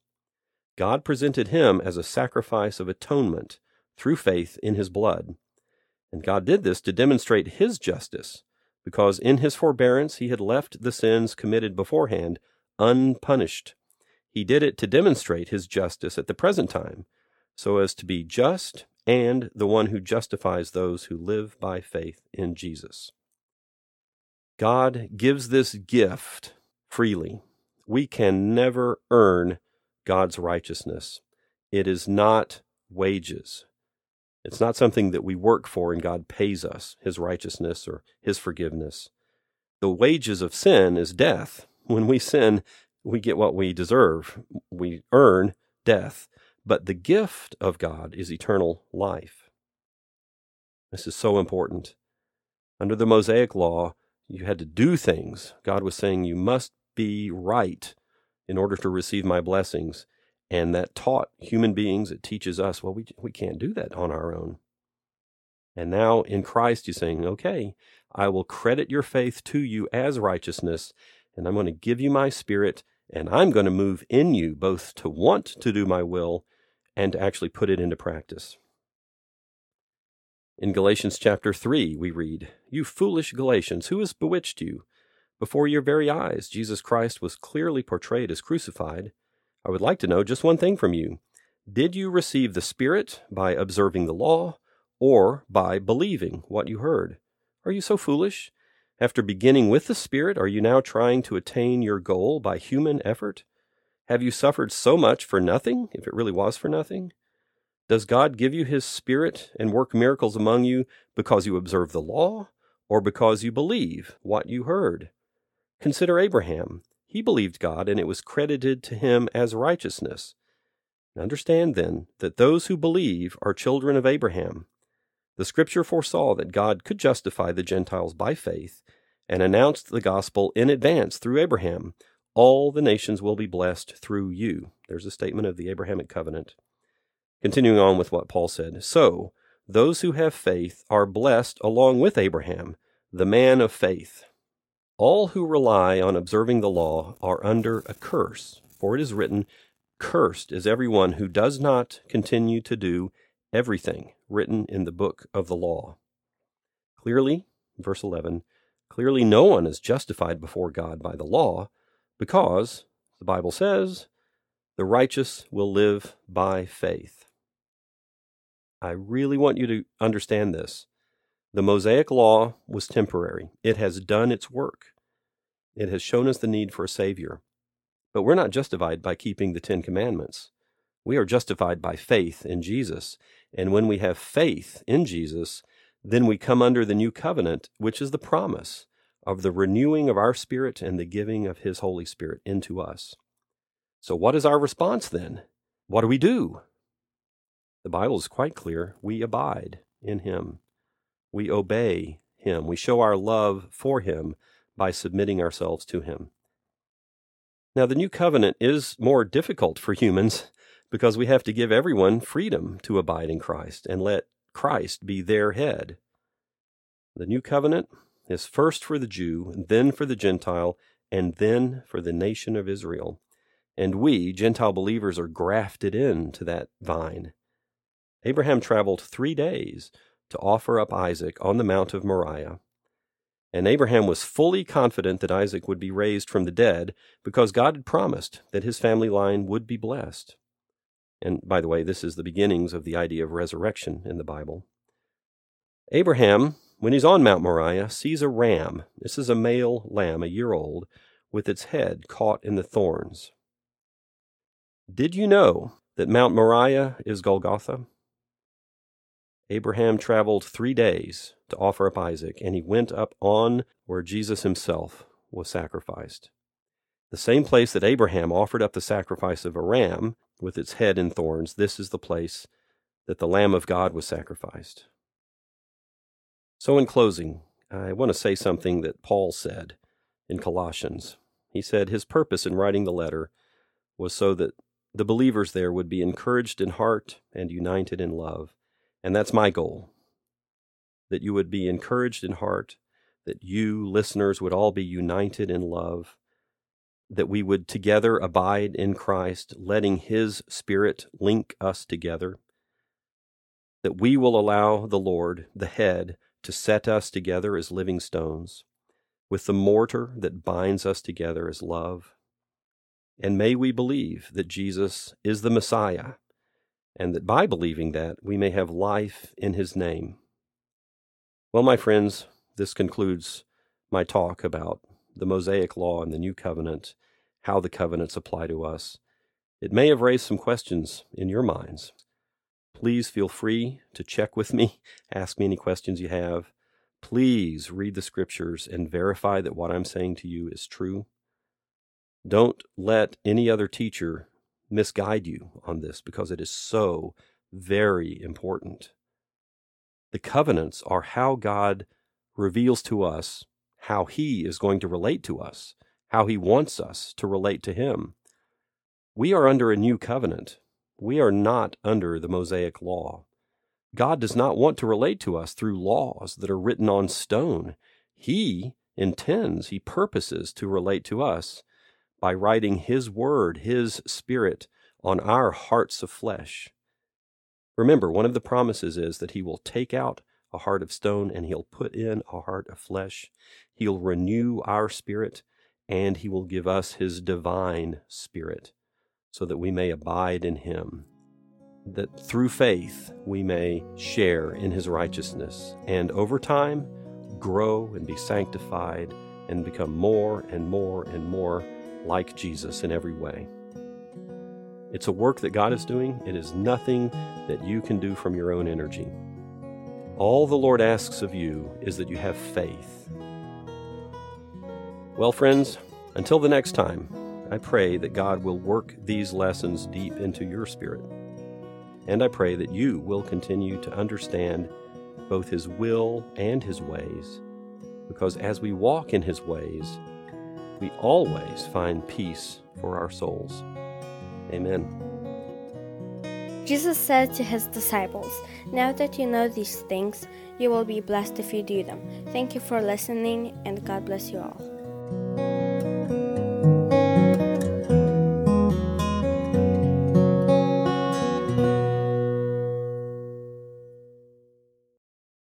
God presented him as a sacrifice of atonement through faith in his blood. And God did this to demonstrate his justice, because in his forbearance he had left the sins committed beforehand unpunished. He did it to demonstrate his justice at the present time, so as to be just and the one who justifies those who live by faith in Jesus. God gives this gift freely. We can never earn God's righteousness. It is not wages. It's not something that we work for and God pays us, His righteousness or His forgiveness. The wages of sin is death. When we sin, we get what we deserve. We earn death. But the gift of God is eternal life. This is so important. Under the Mosaic law, you had to do things. God was saying you must be right in order to receive my blessings. And that taught human beings, it teaches us, well, we, we can't do that on our own. And now in Christ, he's saying, okay, I will credit your faith to you as righteousness, and I'm going to give you my spirit, and I'm going to move in you both to want to do my will and to actually put it into practice. In Galatians chapter 3, we read, You foolish Galatians, who has bewitched you? Before your very eyes, Jesus Christ was clearly portrayed as crucified. I would like to know just one thing from you. Did you receive the Spirit by observing the law, or by believing what you heard? Are you so foolish? After beginning with the Spirit, are you now trying to attain your goal by human effort? Have you suffered so much for nothing, if it really was for nothing? Does God give you His Spirit and work miracles among you because you observe the law, or because you believe what you heard? Consider Abraham. He believed God, and it was credited to him as righteousness. Understand then that those who believe are children of Abraham. The scripture foresaw that God could justify the Gentiles by faith and announced the gospel in advance through Abraham. All the nations will be blessed through you. There's a statement of the Abrahamic covenant. Continuing on with what Paul said So, those who have faith are blessed along with Abraham, the man of faith. All who rely on observing the law are under a curse, for it is written, Cursed is everyone who does not continue to do everything written in the book of the law. Clearly, verse 11, clearly no one is justified before God by the law, because, The Bible says, the righteous will live by faith. I really want you to understand this. The Mosaic Law was temporary, it has done its work. It has shown us the need for a Savior. But we're not justified by keeping the Ten Commandments. We are justified by faith in Jesus. And when we have faith in Jesus, then we come under the new covenant, which is the promise of the renewing of our spirit and the giving of His Holy Spirit into us. So, what is our response then? What do we do? The Bible is quite clear. We abide in Him, we obey Him, we show our love for Him by submitting ourselves to Him. Now, the new covenant is more difficult for humans because we have to give everyone freedom to abide in Christ and let Christ be their head. The new covenant is first for the Jew, then for the Gentile, and then for the nation of Israel. And we, Gentile believers, are grafted into that vine. Abraham traveled three days to offer up Isaac on the Mount of Moriah. And Abraham was fully confident that Isaac would be raised from the dead because God had promised that his family line would be blessed. And by the way, this is the beginnings of the idea of resurrection in the Bible. Abraham, when he's on Mount Moriah, sees a ram. This is a male lamb, a year old, with its head caught in the thorns. Did you know that Mount Moriah is Golgotha? Abraham traveled three days to offer up Isaac, and he went up on where Jesus himself was sacrificed. The same place that Abraham offered up the sacrifice of a ram with its head in thorns, this is the place that the Lamb of God was sacrificed. So, in closing, I want to say something that Paul said in Colossians. He said his purpose in writing the letter was so that the believers there would be encouraged in heart and united in love. And that's my goal that you would be encouraged in heart, that you, listeners, would all be united in love, that we would together abide in Christ, letting His Spirit link us together, that we will allow the Lord, the head, to set us together as living stones, with the mortar that binds us together as love. And may we believe that Jesus is the Messiah, and that by believing that, we may have life in His name. Well, my friends, this concludes my talk about the Mosaic Law and the New Covenant, how the covenants apply to us. It may have raised some questions in your minds. Please feel free to check with me, ask me any questions you have. Please read the scriptures and verify that what I'm saying to you is true. Don't let any other teacher misguide you on this because it is so very important. The covenants are how God reveals to us how He is going to relate to us, how He wants us to relate to Him. We are under a new covenant. We are not under the Mosaic law. God does not want to relate to us through laws that are written on stone. He intends, He purposes to relate to us by writing His Word, His Spirit, on our hearts of flesh. Remember, one of the promises is that He will take out a heart of stone and He'll put in a heart of flesh. He'll renew our spirit and He will give us His divine spirit so that we may abide in Him. That through faith we may share in His righteousness and over time grow and be sanctified and become more and more and more like Jesus in every way. It's a work that God is doing. It is nothing that you can do from your own energy. All the Lord asks of you is that you have faith. Well, friends, until the next time, I pray that God will work these lessons deep into your spirit. And I pray that you will continue to understand both His will and His ways, because as we walk in His ways, we always find peace for our souls. Amen. Jesus said to his disciples, Now that you know these things, you will be blessed if you do them. Thank you for listening, and God bless you all.